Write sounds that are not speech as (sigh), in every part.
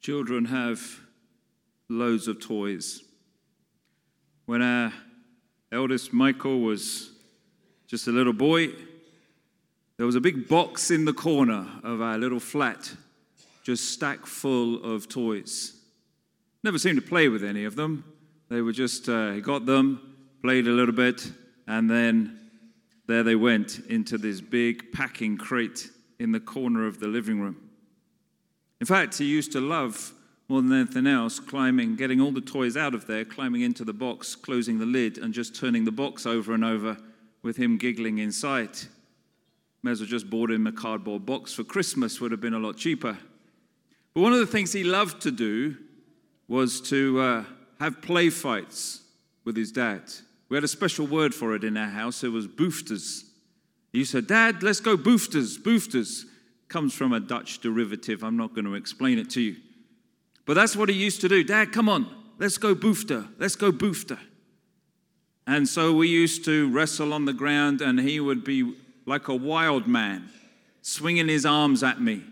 Children have loads of toys. When our eldest Michael was just a little boy, there was a big box in the corner of our little flat, just stacked full of toys. Never seemed to play with any of them. They were just, uh, he got them, played a little bit, and then there they went into this big packing crate in the corner of the living room. In fact, he used to love more than anything else climbing, getting all the toys out of there, climbing into the box, closing the lid, and just turning the box over and over with him giggling inside. May as well just bought him a cardboard box for Christmas, would have been a lot cheaper. But one of the things he loved to do was to uh, have play fights with his dad. We had a special word for it in our house. It was boofters. He said, Dad, let's go boofters. Boofters comes from a Dutch derivative. I'm not going to explain it to you. But that's what he used to do. Dad, come on, let's go boofter. Let's go boofter. And so we used to wrestle on the ground, and he would be like a wild man, swinging his arms at me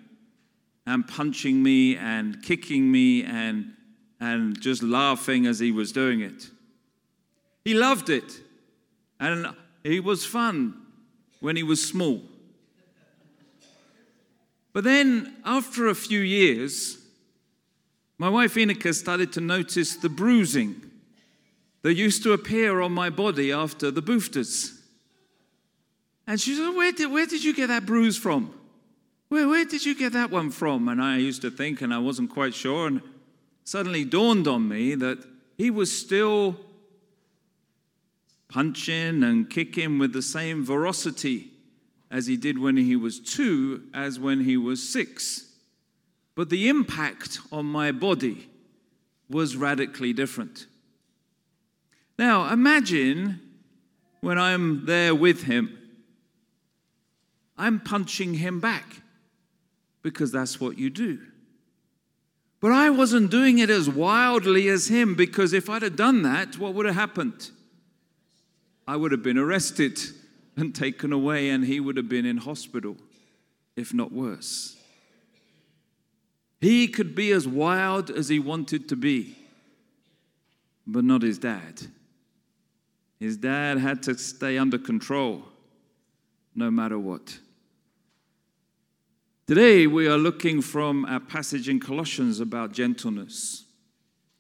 and punching me and kicking me and, and just laughing as he was doing it. He loved it, and he was fun when he was small. But then, after a few years, my wife Inika started to notice the bruising that used to appear on my body after the boofters. And she said, where did, where did you get that bruise from? Where, where did you get that one from? And I used to think, and I wasn't quite sure. And suddenly dawned on me that he was still punching and kicking with the same ferocity as he did when he was two as when he was six. But the impact on my body was radically different. Now, imagine when I'm there with him, I'm punching him back because that's what you do. But I wasn't doing it as wildly as him because if I'd have done that, what would have happened? I would have been arrested and taken away, and he would have been in hospital, if not worse. He could be as wild as he wanted to be, but not his dad. His dad had to stay under control no matter what. Today, we are looking from our passage in Colossians about gentleness.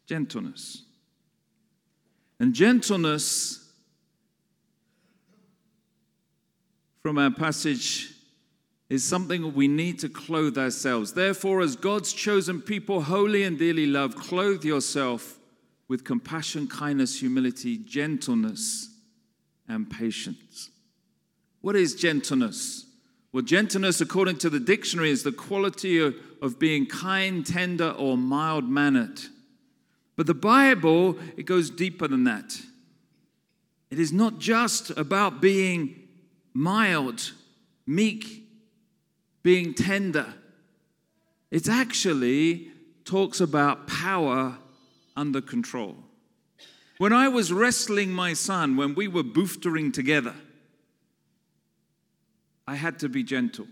Gentleness. And gentleness, from our passage is something we need to clothe ourselves. Therefore, as God's chosen people, holy and dearly loved, clothe yourself with compassion, kindness, humility, gentleness, and patience. What is gentleness? Well, gentleness, according to the dictionary, is the quality of, of being kind, tender, or mild mannered. But the Bible, it goes deeper than that. It is not just about being mild, meek, being tender. It actually talks about power under control. When I was wrestling my son, when we were booftering together, I had to be gentle.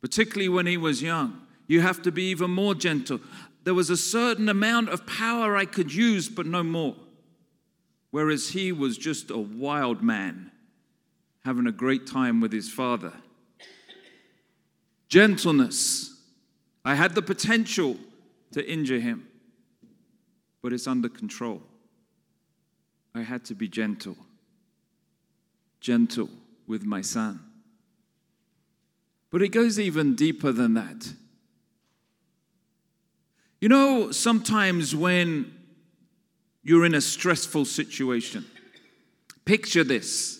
Particularly when he was young, you have to be even more gentle. There was a certain amount of power I could use, but no more. Whereas he was just a wild man having a great time with his father. Gentleness. I had the potential to injure him, but it's under control. I had to be gentle. Gentle with my son. But it goes even deeper than that. You know, sometimes when you're in a stressful situation, picture this.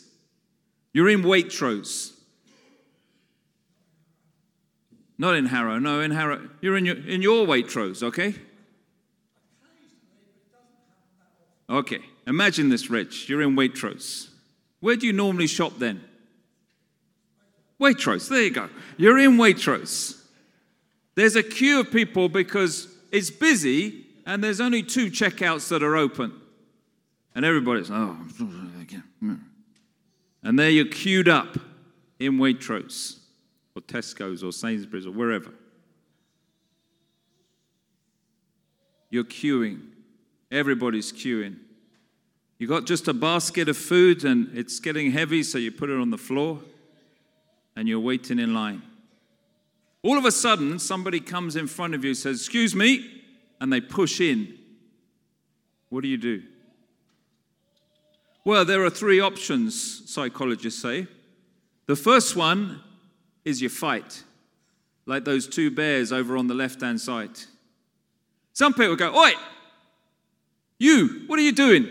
You're in Waitrose. Not in Harrow, no, in Harrow. You're in your, in your Waitrose, okay? Okay, imagine this, Rich. You're in Waitrose. Where do you normally shop then? Waitrose, there you go. You're in Waitrose. There's a queue of people because it's busy and there's only two checkouts that are open. And everybody's, oh, (laughs) and there you're queued up in Waitrose or Tesco's or Sainsbury's or wherever. you're queuing. Everybody's queuing. You've got just a basket of food and it's getting heavy, so you put it on the floor and you're waiting in line. All of a sudden, somebody comes in front of you, says, Excuse me, and they push in. What do you do? Well, there are three options, psychologists say. The first one is you fight, like those two bears over on the left hand side. Some people go, Oi, you, what are you doing?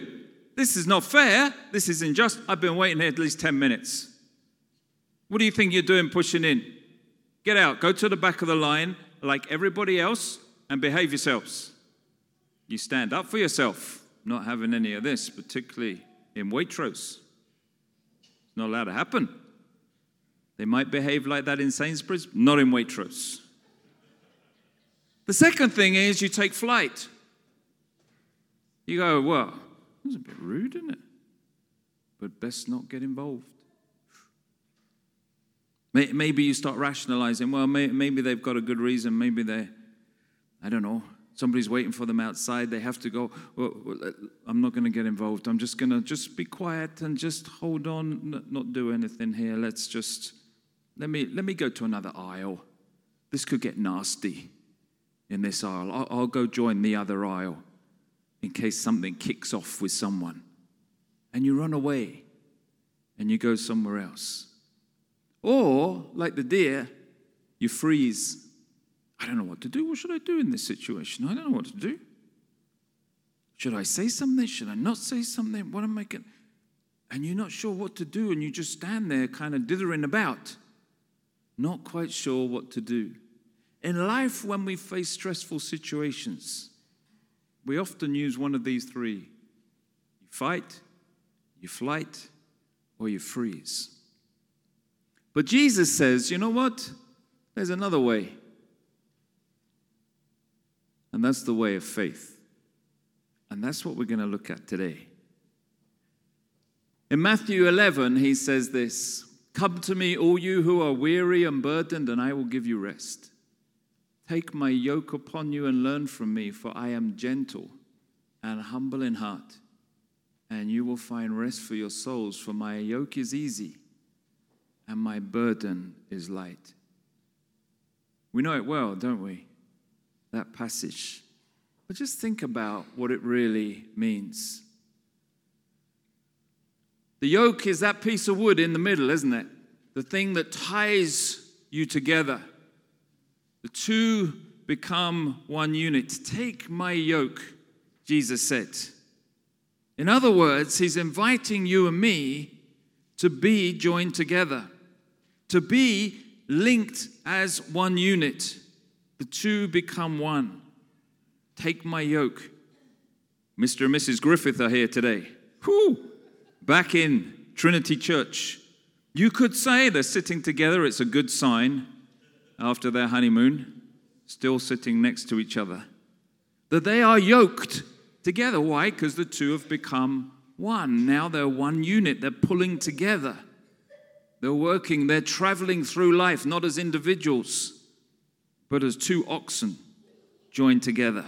This is not fair. This is unjust. I've been waiting here at least 10 minutes. What do you think you're doing pushing in? Get out, go to the back of the line like everybody else and behave yourselves. You stand up for yourself, not having any of this, particularly in Waitrose. It's not allowed to happen. They might behave like that in Sainsbury's, not in Waitrose. The second thing is you take flight. You go, well, that's a bit rude, isn't it? But best not get involved. Maybe you start rationalizing, well, maybe they've got a good reason. Maybe they, I don't know, somebody's waiting for them outside. They have to go, well, I'm not going to get involved. I'm just going to just be quiet and just hold on, not do anything here. Let's just, let me, let me go to another aisle. This could get nasty in this aisle. I'll, I'll go join the other aisle in case something kicks off with someone. And you run away and you go somewhere else. Or, like the deer, you freeze. I don't know what to do. What should I do in this situation? I don't know what to do. Should I say something? Should I not say something? What am I going And you're not sure what to do, and you just stand there kind of dithering about, not quite sure what to do. In life, when we face stressful situations, we often use one of these three you fight, you flight, or you freeze. But Jesus says, you know what? There's another way. And that's the way of faith. And that's what we're going to look at today. In Matthew 11, he says this Come to me, all you who are weary and burdened, and I will give you rest. Take my yoke upon you and learn from me, for I am gentle and humble in heart, and you will find rest for your souls, for my yoke is easy and my burden is light. We know it well, don't we? That passage. But just think about what it really means. The yoke is that piece of wood in the middle, isn't it? The thing that ties you together. The two become one unit. Take my yoke, Jesus said. In other words, he's inviting you and me to be joined together to be linked as one unit. The two become one. Take my yoke. Mr. and Mrs. Griffith are here today. Whew. Back in Trinity Church. You could say they're sitting together. It's a good sign after their honeymoon, still sitting next to each other. That they are yoked together. Why? Because the two have become one. Now they're one unit, they're pulling together. They're working, they're traveling through life, not as individuals, but as two oxen joined together.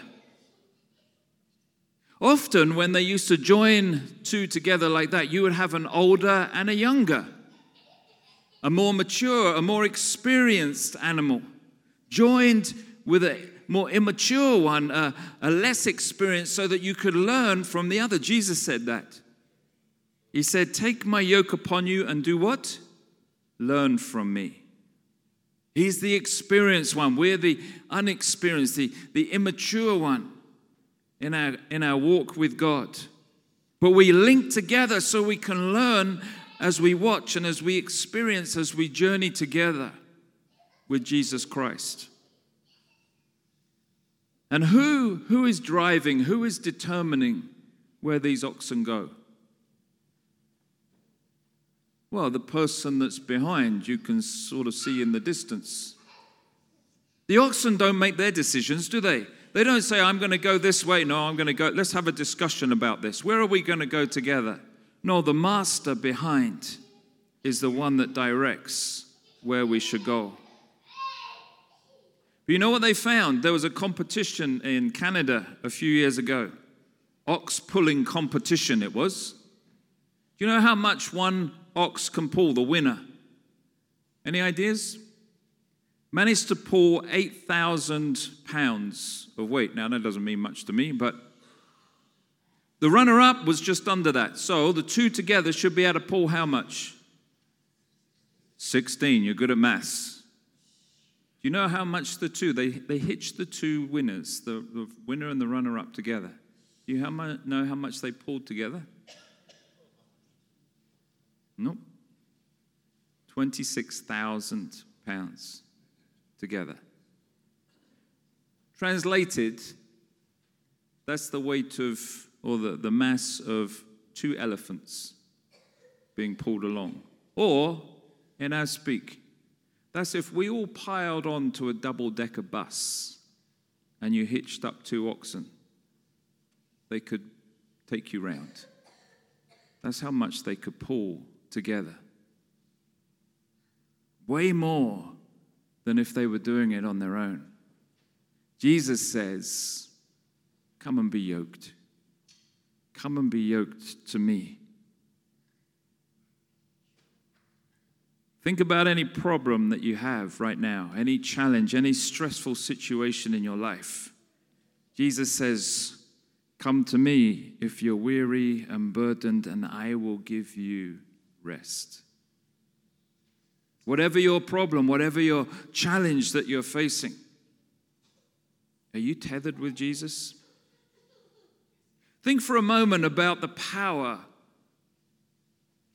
Often, when they used to join two together like that, you would have an older and a younger, a more mature, a more experienced animal, joined with a more immature one, a, a less experienced, so that you could learn from the other. Jesus said that. He said, Take my yoke upon you and do what? learn from me. He's the experienced one. We're the unexperienced, the, the immature one in our, in our walk with God. But we link together so we can learn as we watch and as we experience, as we journey together with Jesus Christ. And who, who is driving, who is determining where these oxen go? Well, the person that's behind you can sort of see in the distance. The oxen don't make their decisions, do they? They don't say, I'm going to go this way. No, I'm going to go. Let's have a discussion about this. Where are we going to go together? No, the master behind is the one that directs where we should go. But you know what they found? There was a competition in Canada a few years ago. Ox pulling competition, it was. Do you know how much one ox can pull, the winner? Any ideas? Managed to pull 8,000 pounds of weight. Now, that doesn't mean much to me, but the runner up was just under that. So the two together should be able to pull how much? 16. You're good at maths. Do you know how much the two, they, they hitched the two winners, the, the winner and the runner up together. Do you know how much they pulled together? Nope. 26,000 pounds together. Translated, that's the weight of, or the, the mass of two elephants being pulled along. Or, in our speak, that's if we all piled onto a double decker bus and you hitched up two oxen, they could take you round. That's how much they could pull together. Way more than if they were doing it on their own. Jesus says, Come and be yoked. Come and be yoked to me. Think about any problem that you have right now, any challenge, any stressful situation in your life. Jesus says, Come to me if you're weary and burdened, and I will give you rest. Whatever your problem, whatever your challenge that you're facing, are you tethered with Jesus? Think for a moment about the power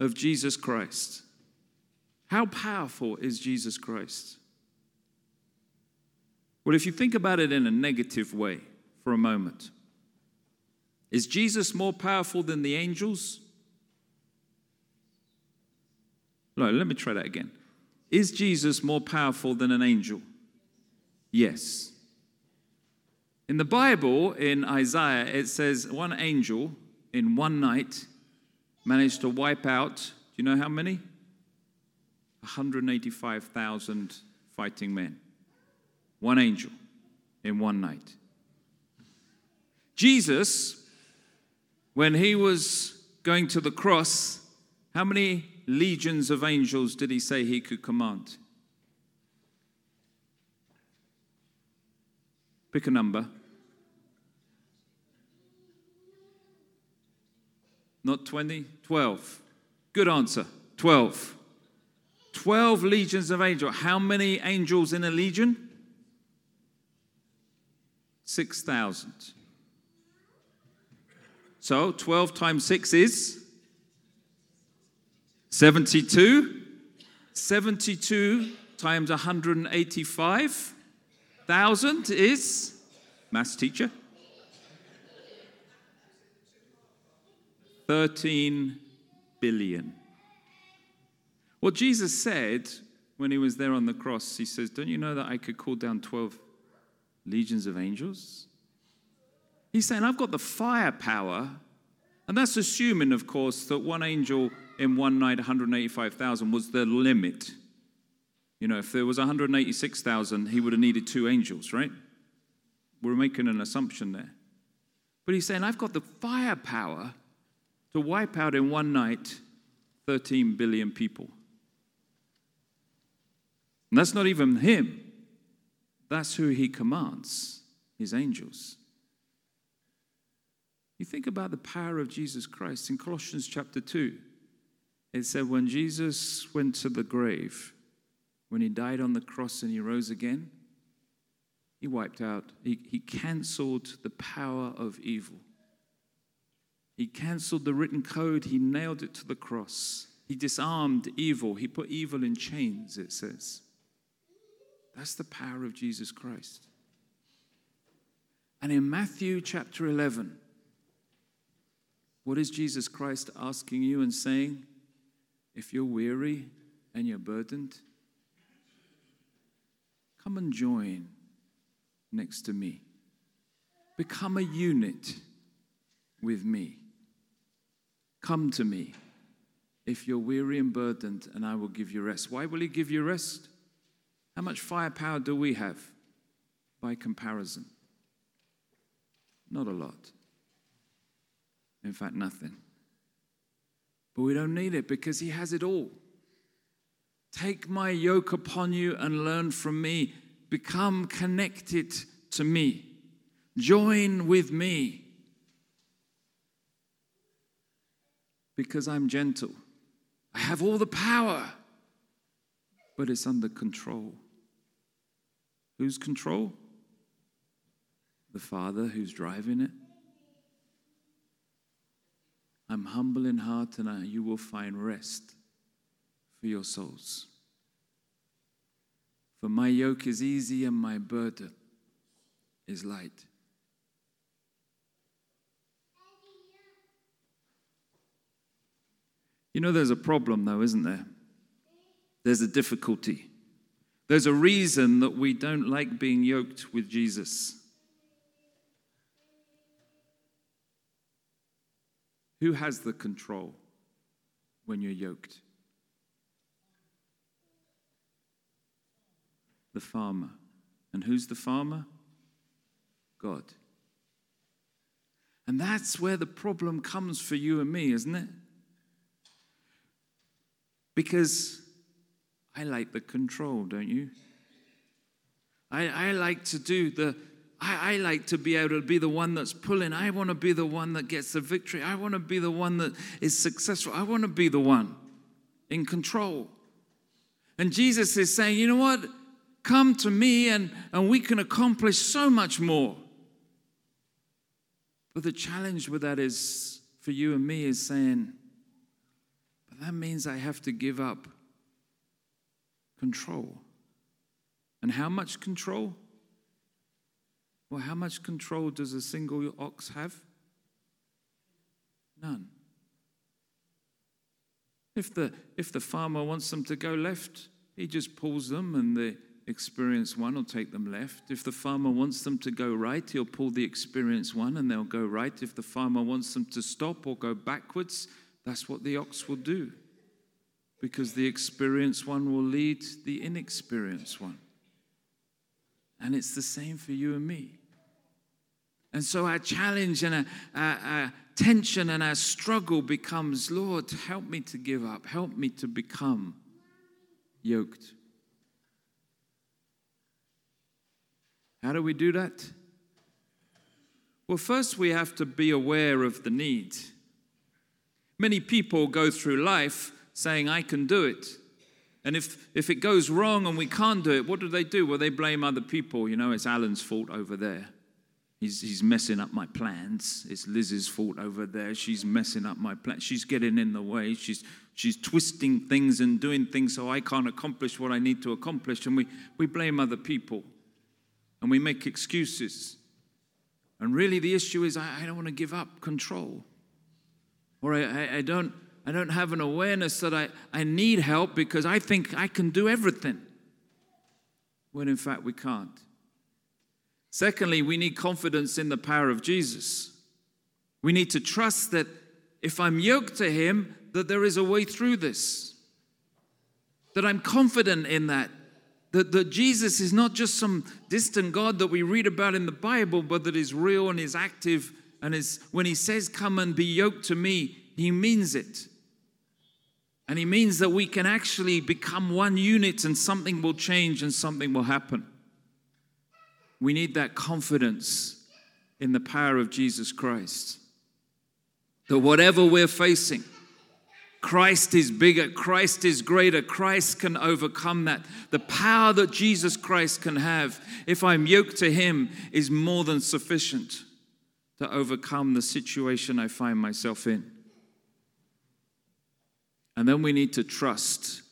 of Jesus Christ. How powerful is Jesus Christ? Well, if you think about it in a negative way for a moment, is Jesus more powerful than the angels? No, let me try that again. Is Jesus more powerful than an angel? Yes. In the Bible, in Isaiah, it says one angel in one night managed to wipe out, do you know how many? 185,000 fighting men. One angel in one night. Jesus, when he was going to the cross, how many legions of angels did he say he could command? Pick a number. Not 20, 12. Good answer. 12. 12 legions of angels. How many angels in a legion? 6,000. So 12 times 6 is 72. 72 times 185,000 is, maths teacher, 13 billion. What Jesus said when he was there on the cross, he says, Don't you know that I could call down 12 legions of angels? He's saying, I've got the firepower. And that's assuming, of course, that one angel in one night, 185,000 was the limit. You know, if there was 186,000, he would have needed two angels, right? We're making an assumption there. But he's saying, I've got the firepower to wipe out in one night 13 billion people. And that's not even him, that's who he commands his angels. You think about the power of Jesus Christ in Colossians chapter 2 it said when Jesus went to the grave, when he died on the cross and he rose again, he wiped out, he, he canceled the power of evil. He canceled the written code, he nailed it to the cross. He disarmed evil, he put evil in chains, it says. That's the power of Jesus Christ. And in Matthew chapter 11, what is Jesus Christ asking you and saying? If you're weary and you're burdened, come and join next to me. Become a unit with me. Come to me if you're weary and burdened, and I will give you rest. Why will He give you rest? How much firepower do we have? by comparison? Not a lot. In fact, nothing. But we don't need it because He has it all. Take my yoke upon you and learn from me. Become connected to me. Join with me. Because I'm gentle. I have all the power, but it's under control. Whose control? The Father who's driving it. I'm humble in heart, and you will find rest for your souls. For my yoke is easy and my burden is light. You know, there's a problem, though, isn't there? There's a difficulty. There's a reason that we don't like being yoked with Jesus. Who has the control when you're yoked? The farmer. And who's the farmer? God. And that's where the problem comes for you and me, isn't it? Because I like the control, don't you? I, I like to do the, I, I, like to be able to be the one that's pulling. I want to be the one that gets the victory. I want to be the one that is successful. I want to be the one in control. And Jesus is saying, you know what? Come to me and, and we can accomplish so much more. But the challenge with that is for you and me is saying, but that means I have to give up control. And how much control? Well, how much control does a single ox have? None. If the, if the farmer wants them to go left, he just pulls them and the experienced one will take them left. If the farmer wants them to go right, he'll pull the experienced one and they'll go right. If the farmer wants them to stop or go backwards, that's what the ox will do. Because the experienced one will lead the inexperienced one. And it's the same for you and me. And so our challenge and our, our, our, tension and our struggle becomes Lord, help me to give up, help me to become yoked. How do we do that? Well, first we have to be aware of the need. Many people go through life saying, I can do it. And if, if it goes wrong and we can't do it, what do they do? Well, they blame other people. You know, it's Alan's fault over there. He's, he's messing up my plans. It's Liz's fault over there. She's messing up my plans. She's getting in the way. She's, she's twisting things and doing things so I can't accomplish what I need to accomplish. And we, we blame other people and we make excuses. And really, the issue is I, I don't want to give up control. Or I, I, I, don't, I don't have an awareness that I, I need help because I think I can do everything. When in fact, we can't. Secondly, we need confidence in the power of Jesus. We need to trust that if I'm yoked to Him, that there is a way through this. That I'm confident in that. That, that Jesus is not just some distant God that we read about in the Bible, but that is real and is active. And is when He says, Come and be yoked to me, He means it. And He means that we can actually become one unit and something will change and something will happen. We need that confidence in the power of Jesus Christ. That whatever we're facing, Christ is bigger, Christ is greater, Christ can overcome that. The power that Jesus Christ can have, if I'm yoked to Him, is more than sufficient to overcome the situation I find myself in. And then we need to trust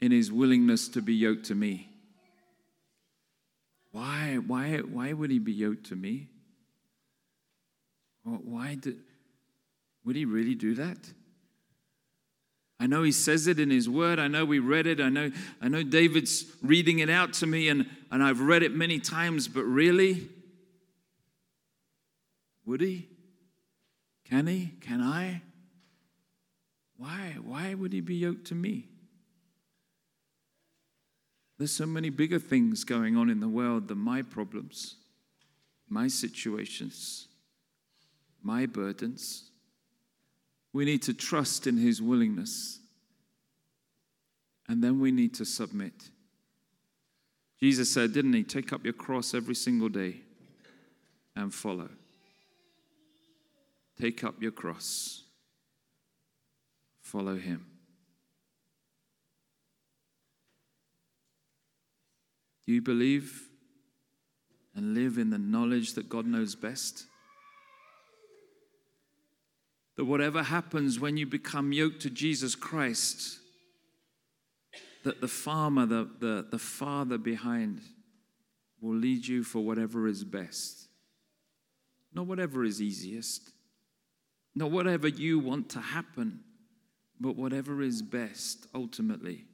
in His willingness to be yoked to me. Why, why, why would he be yoked to me? Why would he really do that? I know he says it in his word. I know we read it. I know, I know David's reading it out to me, and, and I've read it many times, but really? Would he? Can he? Can I? Why? Why would he be yoked to me? There's so many bigger things going on in the world than my problems, my situations, my burdens. We need to trust in His willingness. And then we need to submit. Jesus said, didn't He? Take up your cross every single day and follow. Take up your cross, follow Him. Do you believe and live in the knowledge that God knows best? That whatever happens when you become yoked to Jesus Christ, that the farmer, the, the, the father behind, will lead you for whatever is best. Not whatever is easiest, not whatever you want to happen, but whatever is best ultimately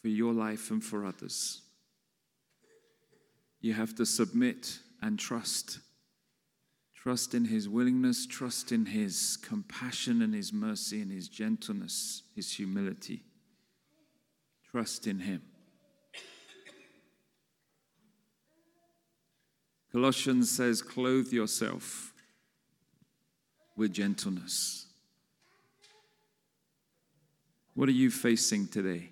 for your life and for others. You have to submit and trust. Trust in His willingness, trust in His compassion and His mercy and His gentleness, His humility. Trust in Him. Colossians says, clothe yourself with gentleness. What are you facing today?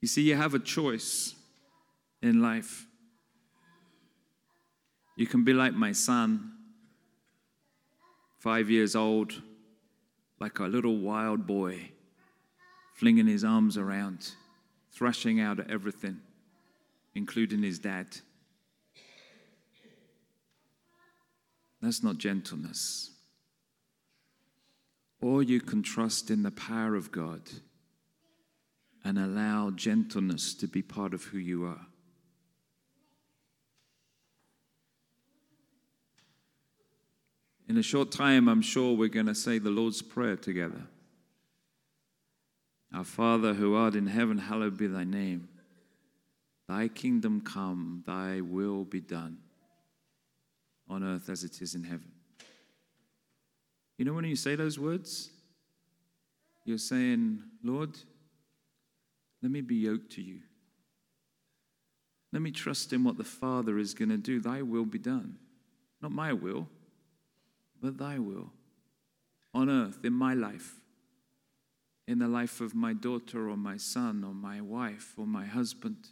You see, you have a choice in life. You can be like my son, five years old, like a little wild boy, flinging his arms around, thrashing out at everything, including his dad. That's not gentleness. Or you can trust in the power of God and allow gentleness to be part of who you are. In a short time, I'm sure we're going to say the Lord's Prayer together. Our Father who art in heaven, hallowed be thy name. Thy kingdom come, thy will be done on earth as it is in heaven. You know, when you say those words, you're saying, Lord, let me be yoked to you. Let me trust in what the Father is going to do. Thy will be done. Not my will, but thy will. On earth, in my life, in the life of my daughter or my son or my wife or my husband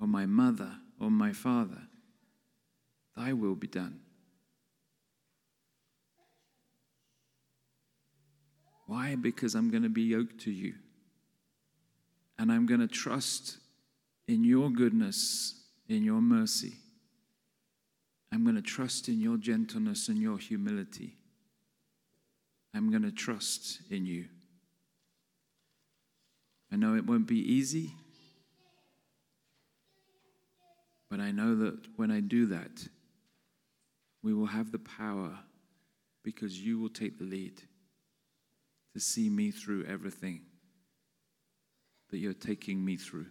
or my mother or my father. Thy will be done. Why? Because I'm going to be yoked to you. And I'm going to trust in your goodness, in your mercy. I'm going to trust in your gentleness and your humility. I'm going to trust in you. I know it won't be easy, but I know that when I do that, we will have the power because you will take the lead to see me through everything that you're taking me through.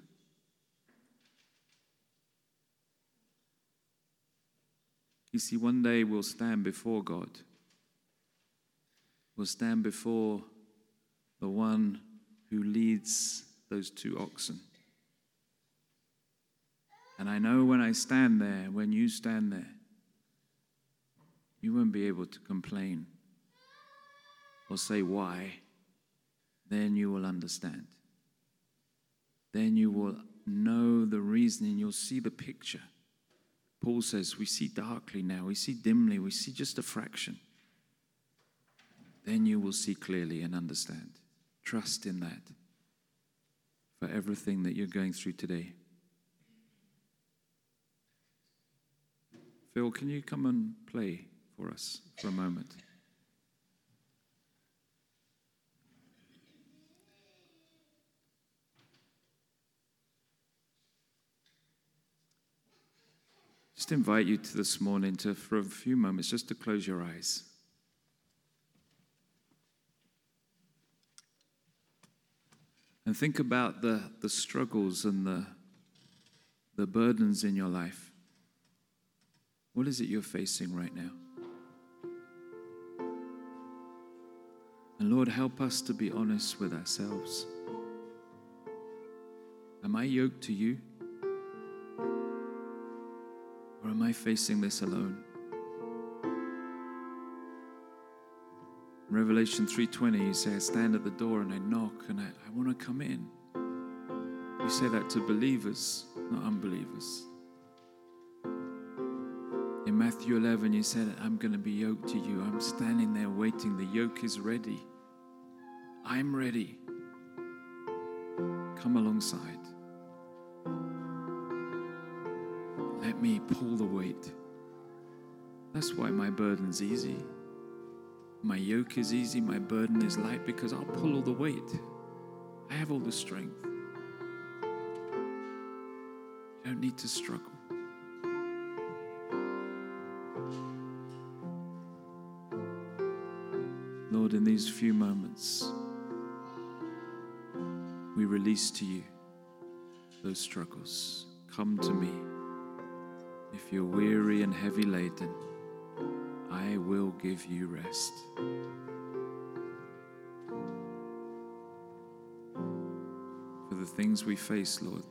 You see, one day we'll stand before God. We'll stand before the one who leads those two oxen. And I know when I stand there, when you stand there, you won't be able to complain or say why. Then you will understand then you will know the reason and you'll see the picture. Paul says, We see darkly now, we see dimly, we see just a fraction. Then you will see clearly and understand. Trust in that for everything that you're going through today. Phil, can you come and play for us for a moment? just invite you to this morning to, for a few moments, just to close your eyes. And think about the, the struggles and the, the burdens in your life. What is it you're facing right now? Lord, help us to be honest with ourselves. Am I yoked to you? Or am I facing this alone? In Revelation 3:20, he I stand at the door and I knock and I, I want to come in. We say that to believers, not unbelievers. In Matthew 11, you said, I'm going to be yoked to you. I'm standing there waiting. The yoke is ready. I'm ready. Come alongside. Let me pull the weight. That's why my burden's easy. My yoke is easy, my burden is light because I'll pull all the weight. I have all the strength. I don't need to struggle. Lord, in these few moments, we release to you those struggles. Come to me. If you're weary and heavy laden, I will give you rest. For the things we face, Lord,